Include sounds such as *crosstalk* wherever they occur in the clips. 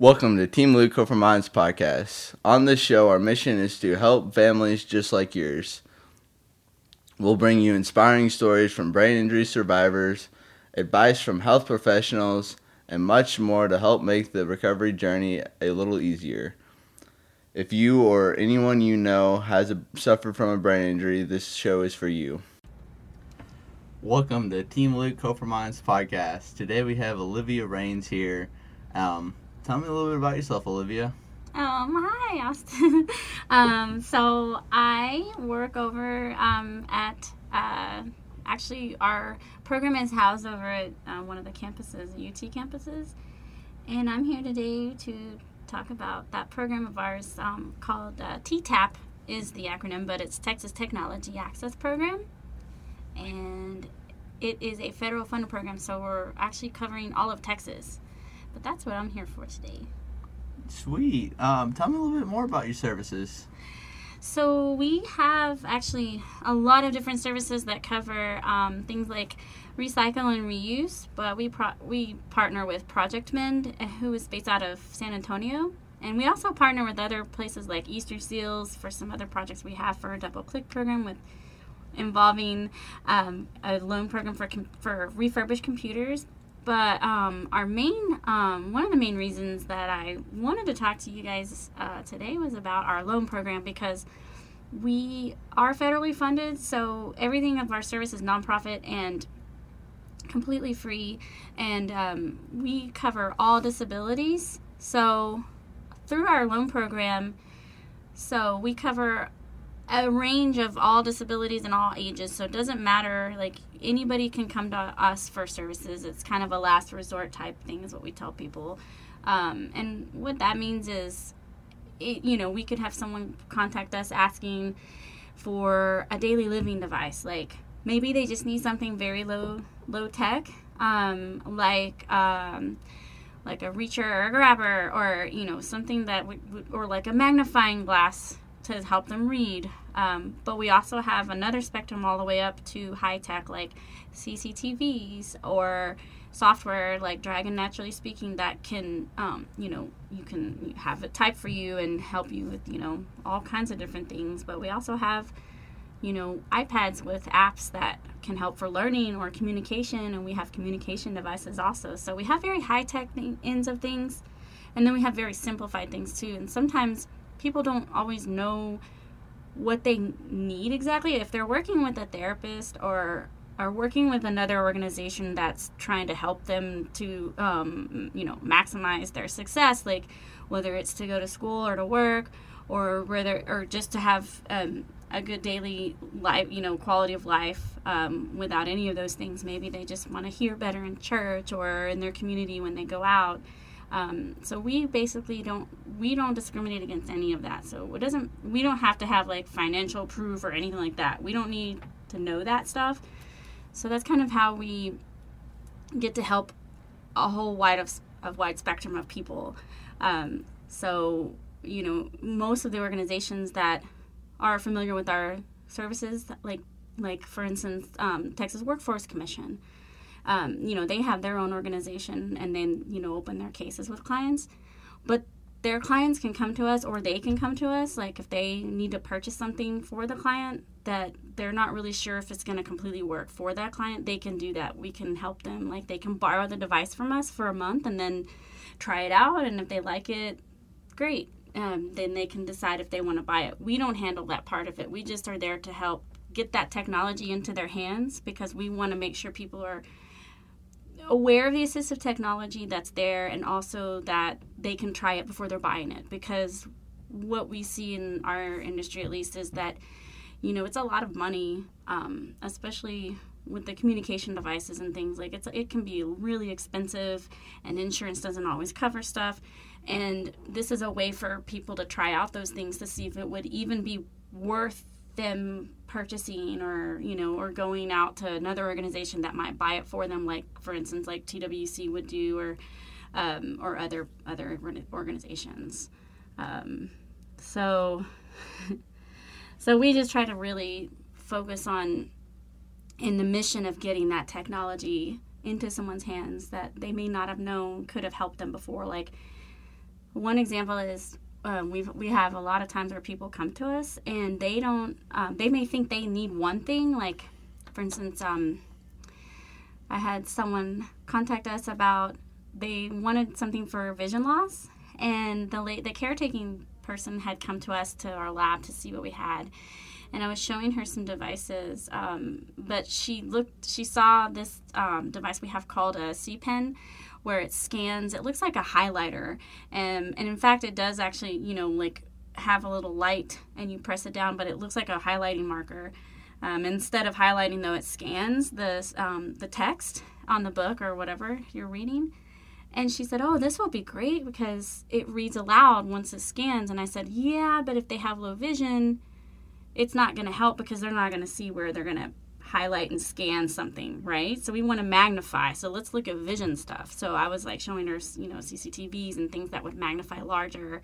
Welcome to Team Luke for Minds podcast. On this show, our mission is to help families just like yours. We'll bring you inspiring stories from brain injury survivors, advice from health professionals, and much more to help make the recovery journey a little easier. If you or anyone you know has a, suffered from a brain injury, this show is for you. Welcome to Team Luke for Minds podcast. Today we have Olivia Rains here. Um, Tell me a little bit about yourself, Olivia. Um, hi, Austin. *laughs* um, so I work over um, at uh, actually our program is housed over at uh, one of the campuses, UT campuses, and I'm here today to talk about that program of ours um, called uh, TTAP is the acronym, but it's Texas Technology Access Program, and it is a federal funded program, so we're actually covering all of Texas. But that's what I'm here for today. Sweet. Um, tell me a little bit more about your services. So we have actually a lot of different services that cover um, things like recycle and reuse. But we pro- we partner with Project Mend, uh, who is based out of San Antonio, and we also partner with other places like Easter Seals for some other projects we have for a double click program with involving um, a loan program for com- for refurbished computers but um, our main, um, one of the main reasons that I wanted to talk to you guys uh, today was about our loan program because we are federally funded, so everything of our service is nonprofit and completely free, and um, we cover all disabilities. So through our loan program, so we cover a range of all disabilities and all ages. So it doesn't matter. Like anybody can come to us for services. It's kind of a last resort type thing, is what we tell people. Um, and what that means is, it, you know, we could have someone contact us asking for a daily living device. Like maybe they just need something very low low tech, um, like. Um, like a reacher or a grabber or you know something that would, or like a magnifying glass to help them read. Um, but we also have another spectrum all the way up to high tech like CCTVs or software like Dragon Naturally Speaking that can, um, you know, you can have it type for you and help you with, you know, all kinds of different things. But we also have, you know, iPads with apps that can help for learning or communication, and we have communication devices also. So we have very high tech ends of things, and then we have very simplified things too. And sometimes people don't always know what they need exactly. If they're working with a therapist or are working with another organization that's trying to help them to, um, you know, maximize their success, like whether it's to go to school or to work, or whether or just to have um, a good daily life, you know, quality of life um, without any of those things. Maybe they just want to hear better in church or in their community when they go out. Um, so we basically don't we don't discriminate against any of that. So it doesn't we don't have to have like financial proof or anything like that. We don't need to know that stuff. So that's kind of how we get to help a whole wide of, of wide spectrum of people. Um, so you know most of the organizations that are familiar with our services, like like for instance um, Texas Workforce Commission um, you know, they have their own organization and then, you know, open their cases with clients. But their clients can come to us or they can come to us like if they need to purchase something for the client that they're not really sure if it's going to completely work for that client they can do that. We can help them. Like they can borrow the device from us for a month and then try it out and if they like it great. Um, then they can decide if they want to buy it. We don't handle that part of it. We just are there to help get that technology into their hands because we want to make sure people are aware of the assistive technology that's there and also that they can try it before they're buying it. Because what we see in our industry at least is that you know it's a lot of money um, especially with the communication devices and things. Like it's it can be really expensive and insurance doesn't always cover stuff. And this is a way for people to try out those things to see if it would even be worth them purchasing or you know or going out to another organization that might buy it for them like for instance like twc would do or um, or other other organizations. Um, so *laughs* so we just try to really focus on in the mission of getting that technology into someone's hands that they may not have known could have helped them before. Like one example is um, we we have a lot of times where people come to us and they don't um, they may think they need one thing like for instance um, I had someone contact us about they wanted something for vision loss and the la- the caretaking person had come to us to our lab to see what we had and I was showing her some devices. Um, but she looked, she saw this um, device we have called a C pen, where it scans. It looks like a highlighter, and and in fact, it does actually, you know, like have a little light, and you press it down, but it looks like a highlighting marker. Um, instead of highlighting, though, it scans the um, the text on the book or whatever you're reading. And she said, "Oh, this will be great because it reads aloud once it scans." And I said, "Yeah, but if they have low vision, it's not going to help because they're not going to see where they're going to highlight and scan something, right? So we want to magnify. So let's look at vision stuff. So I was like showing her, you know, CCTVs and things that would magnify larger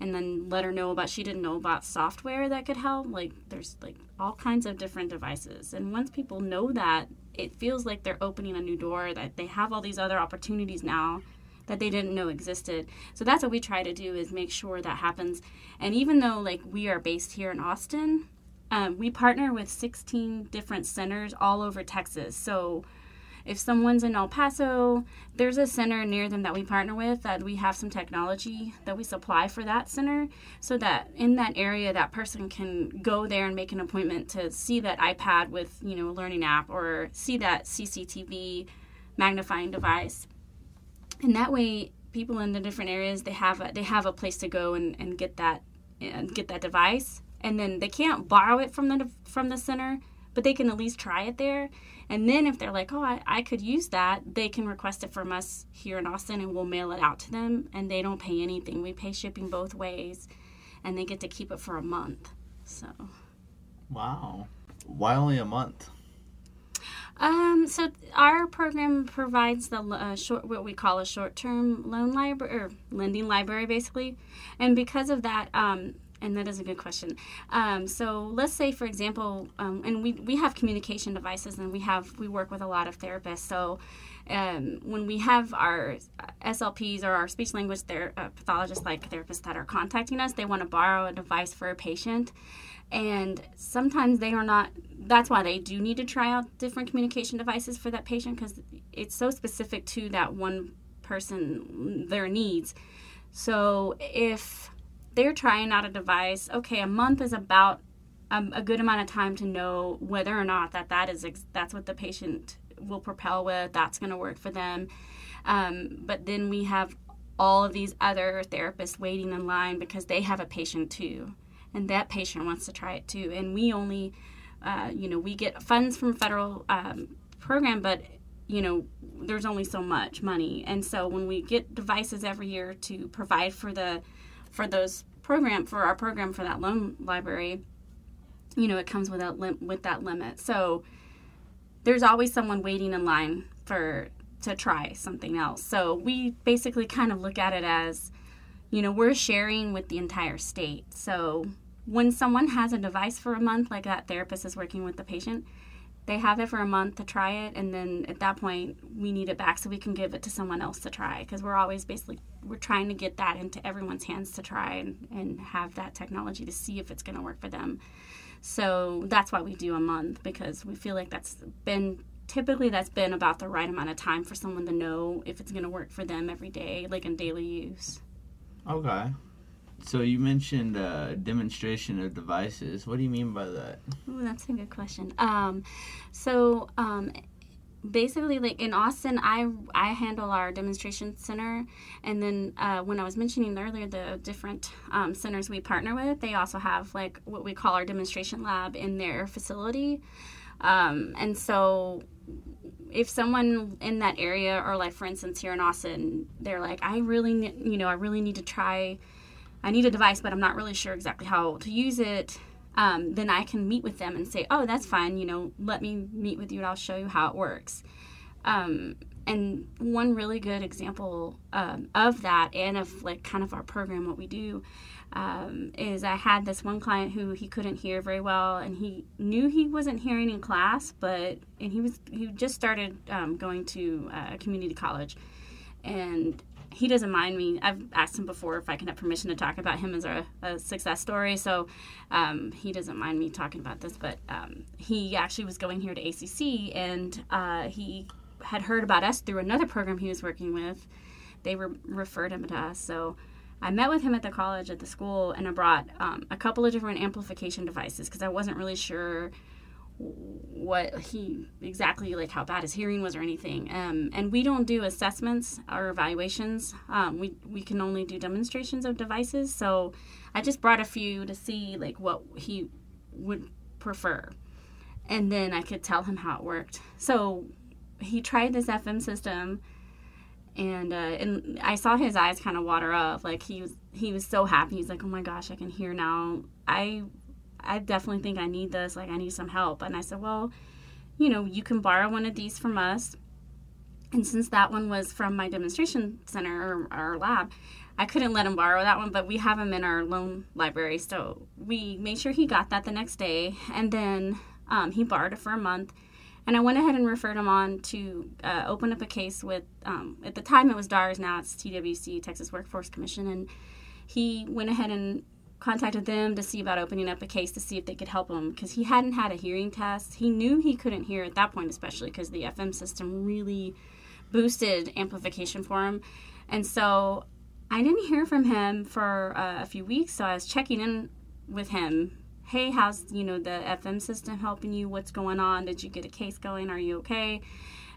and then let her know about she didn't know about software that could help. Like there's like all kinds of different devices. And once people know that, it feels like they're opening a new door that they have all these other opportunities now that they didn't know existed. So that's what we try to do is make sure that happens. And even though like we are based here in Austin, um, we partner with 16 different centers all over Texas. So if someone's in El Paso, there's a center near them that we partner with that we have some technology that we supply for that center so that in that area that person can go there and make an appointment to see that iPad with, you know, a learning app or see that CCTV magnifying device and that way people in the different areas they have a, they have a place to go and, and get that and get that device and then they can't borrow it from the from the center but they can at least try it there. And then if they're like oh I, I could use that they can request it from us here in austin and we'll mail it out to them and they don't pay anything. We pay shipping both ways and they get to keep it for a month so. Wow. Why only a month? Um, so our program provides the uh, short, what we call a short-term loan library or lending library, basically, and because of that, um, and that is a good question. Um, so let's say, for example, um, and we we have communication devices, and we have we work with a lot of therapists. So um, when we have our SLPs or our speech language ther- uh, pathologists, like therapists that are contacting us, they want to borrow a device for a patient and sometimes they are not that's why they do need to try out different communication devices for that patient because it's so specific to that one person their needs so if they're trying out a device. Okay a month is about um, a good amount of time to know whether or not that that is ex- that's what the patient will propel with that's going to work for them. Um, but then we have all of these other therapists waiting in line because they have a patient too and that patient wants to try it too. And we only, uh, you know, we get funds from federal um, program, but you know, there's only so much money, and so when we get devices every year to provide for the for those program for our program for that loan library, you know, it comes with that lim- with that limit. So there's always someone waiting in line for to try something else. So we basically kind of look at it as, you know, we're sharing with the entire state. So when someone has a device for a month, like that therapist is working with the patient, they have it for a month to try it, and then at that point, we need it back so we can give it to someone else to try. Because we're always basically we're trying to get that into everyone's hands to try and, and have that technology to see if it's going to work for them. So that's why we do a month because we feel like that's been typically that's been about the right amount of time for someone to know if it's going to work for them every day, like in daily use. Okay. So you mentioned uh, demonstration of devices. What do you mean by that? Ooh, that's a good question. Um, so um, basically, like in Austin, I I handle our demonstration center, and then uh, when I was mentioning earlier the different um, centers we partner with, they also have like what we call our demonstration lab in their facility, um, and so if someone in that area or like for instance here in austin they're like i really you know i really need to try I need a device, but I'm not really sure exactly how to use it, um, then I can meet with them and say, oh, that's fine. You know, let me meet with you and I'll show you how it works. Um, and one really good example um, of that and of like kind of our program, what we do, um, is I had this one client who he couldn't hear very well, and he knew he wasn't hearing in class, but and he was he just started um, going to a uh, community college, and he doesn't mind me. I've asked him before if I can have permission to talk about him as a, a success story, so um, he doesn't mind me talking about this. But um, he actually was going here to ACC, and uh, he had heard about us through another program he was working with. They re- referred him to us, so I met with him at the college at the school, and I brought um, a couple of different amplification devices because I wasn't really sure what he exactly like how bad his hearing was or anything. Um, and we don't do assessments or evaluations. Um, we we can only do demonstrations of devices. So I just brought a few to see like what he would prefer, and then I could tell him how it worked. So he tried this FM system. And uh, and I saw his eyes kind of water up, like he was he was so happy. He's like, "Oh my gosh, I can hear now." I I definitely think I need this. Like, I need some help. And I said, well, you know, you can borrow one of these from us. And since that one was from my demonstration center or our lab, I couldn't let him borrow that one, but we have him in our loan library. So we made sure he got that the next day. And then um, he borrowed it for a month. And I went ahead and referred him on to uh, open up a case with, um, at the time it was DARS, now it's TWC, Texas Workforce Commission. And he went ahead and contacted them to see about opening up a case to see if they could help him because he hadn't had a hearing test. He knew he couldn't hear at that point, especially because the FM system really boosted amplification for him. And so I didn't hear from him for uh, a few weeks, so I was checking in with him. Hey, how's you know the FM system helping you? What's going on? Did you get a case going? Are you okay?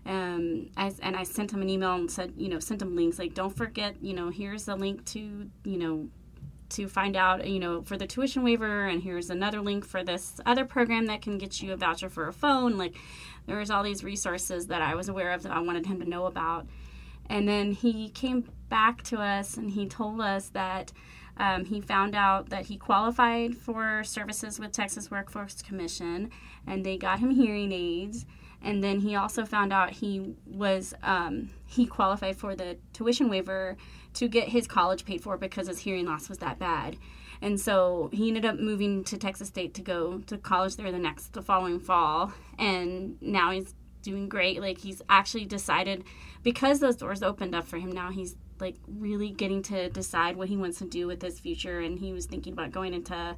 Um, I, and I sent him an email and said, you know, sent him links like, don't forget, you know, here's the link to, you know, to find out, you know, for the tuition waiver, and here's another link for this other program that can get you a voucher for a phone. Like, there's all these resources that I was aware of that I wanted him to know about. And then he came back to us and he told us that um, he found out that he qualified for services with Texas Workforce Commission, and they got him hearing aids. And then he also found out he was um, he qualified for the tuition waiver to get his college paid for because his hearing loss was that bad. And so he ended up moving to Texas State to go to college there the next the following fall and now he's doing great. Like he's actually decided because those doors opened up for him now he's like really getting to decide what he wants to do with his future and he was thinking about going into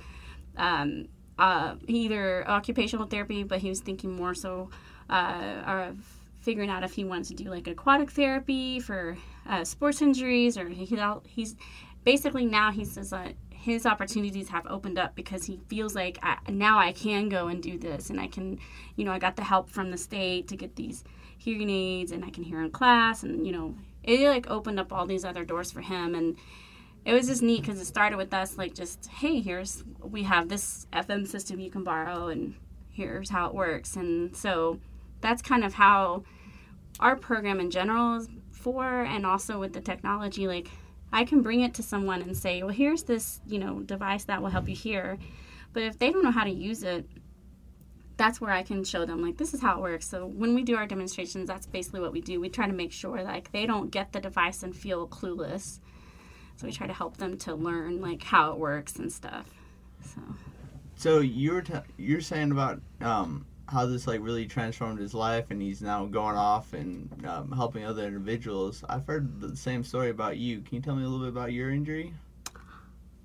um, uh, either occupational therapy but he was thinking more so uh, of figuring out if he wants to do like aquatic therapy for uh, sports injuries or he, he's basically now he says that his opportunities have opened up because he feels like I, now I can go and do this and I can you know I got the help from the state to get these hearing aids and I can hear in class and you know it like opened up all these other doors for him and it was just neat because it started with us like just hey here's we have this fm system you can borrow and here's how it works. And so that's kind of how our program in general is for and also with the technology like i can bring it to someone and say well here's this you know device that will help you hear but if they don't know how to use it that's where i can show them like this is how it works. So when we do our demonstrations that's basically what we do. We try to make sure like they don't get the device and feel clueless. So we try to help them to learn like how it works and stuff. So so you're t- you're saying about um, how this like really transformed his life and he's now going off and um, helping other individuals. I've heard the same story about you. Can you tell me a little bit about your injury?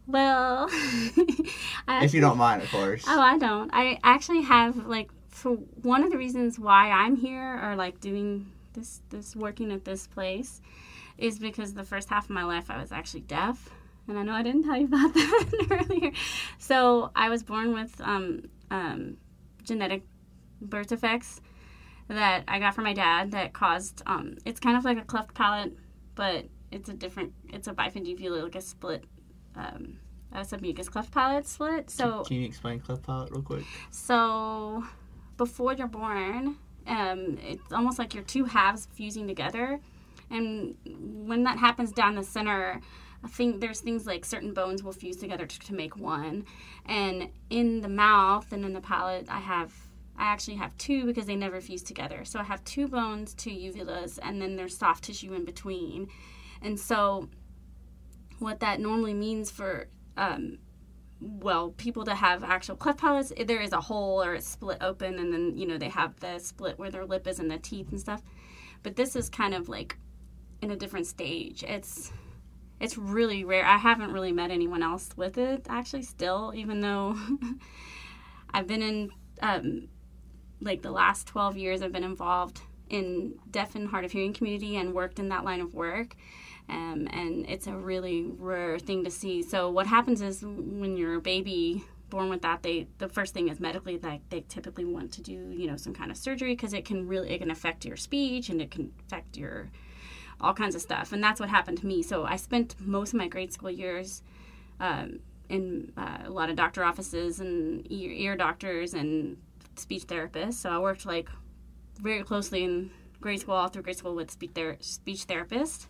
Well *laughs* if you don't mind of course. Oh i don't. I actually have like for one of the reasons why i'm here or like doing this this working at this place is because the first half of my life i was actually deaf and i know i didn't tell you *laughs* about that *laughs* earlier. So i was born with um, um, genetic birth defects that I got from my dad that caused um, it's kind of like a cleft palate, but it's a different it's a biphagy like a split um, a submucous cleft palate split. So can you explain cleft palate real quick? So before you're born, um, it's almost like your two halves fusing together, and when that happens down the center. I think there's things like certain bones will fuse together to, to make one, and in the mouth and in the palate, I have I actually have two because they never fuse together. So I have two bones, two uvulas, and then there's soft tissue in between. And so, what that normally means for, um, well, people that have actual cleft palates, there is a hole or it's split open, and then, you know, they have the split where their lip is and the teeth and stuff. But this is kind of like in a different stage. It's it's really rare. I haven't really met anyone else with it actually still, even though *laughs* I've been in um, like the last 12 years I've been involved in deaf and hard of hearing community and worked in that line of work. Um, and it's a really rare thing to see. So what happens is when you're a baby born with that, they the first thing is medically like they typically want to do you know some kind of surgery because it can really it can affect your speech and it can affect your all kinds of stuff. And that's what happened to me. So I spent most of my grade school years. Um, in uh, a lot of doctor offices and ear, ear doctors and speech therapist. So I worked like very closely in grade school, all through grade school with speech, ther- speech therapist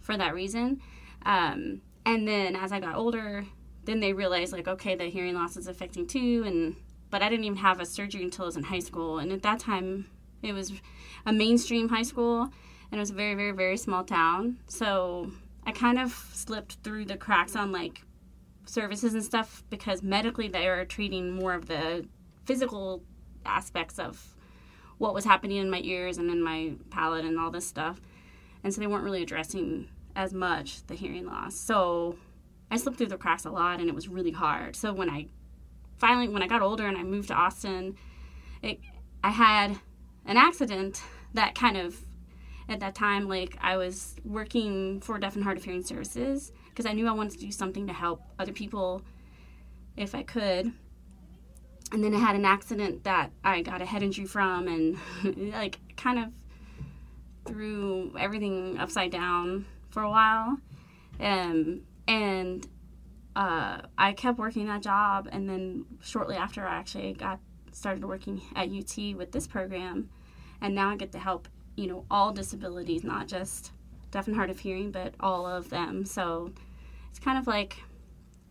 for that reason. Um, and then as I got older, then they realized like, okay, the hearing loss is affecting too. And but I didn't even have a surgery until I was in high school. And at that time, it was a mainstream high school, and it was a very, very, very small town. So I kind of slipped through the cracks on like services and stuff because medically they are treating more of the physical aspects of what was happening in my ears and in my palate and all this stuff. And so they weren't really addressing as much the hearing loss. So I slipped through the cracks a lot and it was really hard. So when I finally when I got older and I moved to Austin, it I had an accident that kind of at that time like I was working for deaf and hard of hearing services because I knew I wanted to do something to help other people if I could and then I had an accident that I got a head injury from, and *laughs* like kind of threw everything upside down for a while. Um, and uh, I kept working that job, and then shortly after, I actually got started working at UT with this program, and now I get to help you know all disabilities, not just deaf and hard of hearing, but all of them. So it's kind of like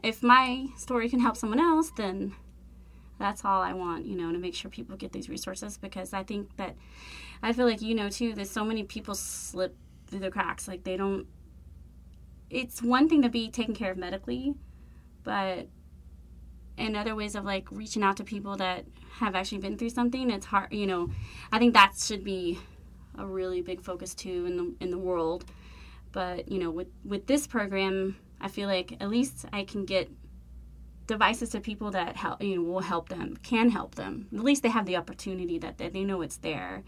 if my story can help someone else, then that's all I want, you know, to make sure people get these resources because I think that I feel like you know too that so many people slip through the cracks like they don't it's one thing to be taken care of medically, but in other ways of like reaching out to people that have actually been through something, it's hard, you know, I think that should be a really big focus too in the in the world. But, you know, with with this program, I feel like at least I can get devices to people that help you know will help them can help them. At least they have the opportunity that, that they know it's there.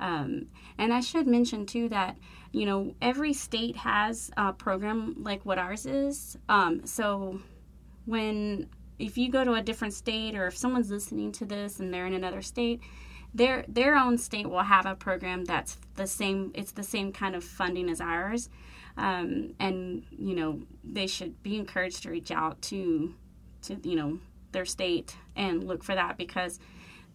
Um, and i should mention too that you know every state has a program like what ours is. Um, so when if you go to a different state or if someone's listening to this and they're in another state their their own state will have a program that's the same it's the same kind of funding as ours. Um, and you know they should be encouraged to reach out to to you know their state and look for that because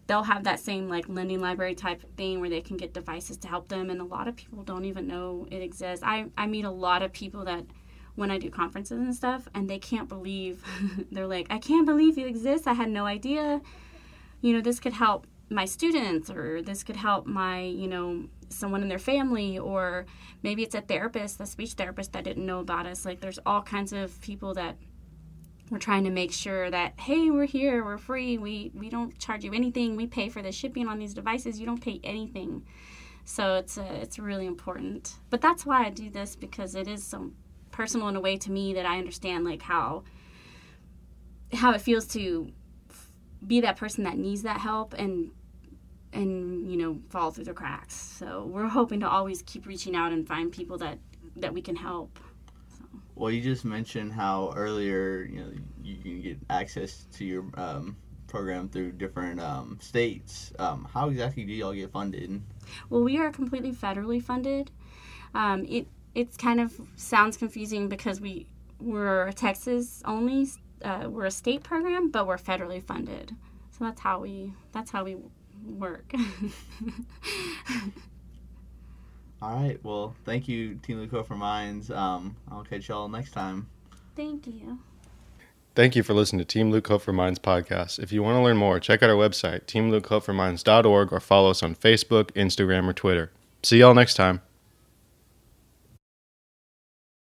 they'll have that same like lending library type thing where they can get devices to help them and a lot of people don't even know it exists. I, I meet a lot of people that when i do conferences and stuff and they can't believe *laughs* they're like i can't believe you exist i had no idea you know this could help my students or this could help my you know someone in their family or maybe it's a therapist a speech therapist that didn't know about us. Like there's all kinds of people that we're trying to make sure that hey we're here we're free we we don't charge you anything we pay for the shipping on these devices you don't pay anything. So it's uh, it's really important. But that's why i do this because it is so personal in a way to me that i understand like how how it feels to be that person that needs that help and and you know fall through the cracks. So we're hoping to always keep reaching out and find people that that we can help well, you just mentioned how earlier, you know, you can get access to your um, program through different um, states. Um, how exactly do y'all get funded? Well, we are completely federally funded. Um, it it's kind of sounds confusing because we we're Texas only. Uh, we're a state program, but we're federally funded. So that's how we that's how we work. *laughs* All right. Well, thank you, Team Luke Hope for Minds. Um, I'll catch y'all next time. Thank you. Thank you for listening to Team Luke Hope for Minds podcast. If you want to learn more, check out our website, teamlukehopeforminds.org, or follow us on Facebook, Instagram, or Twitter. See y'all next time.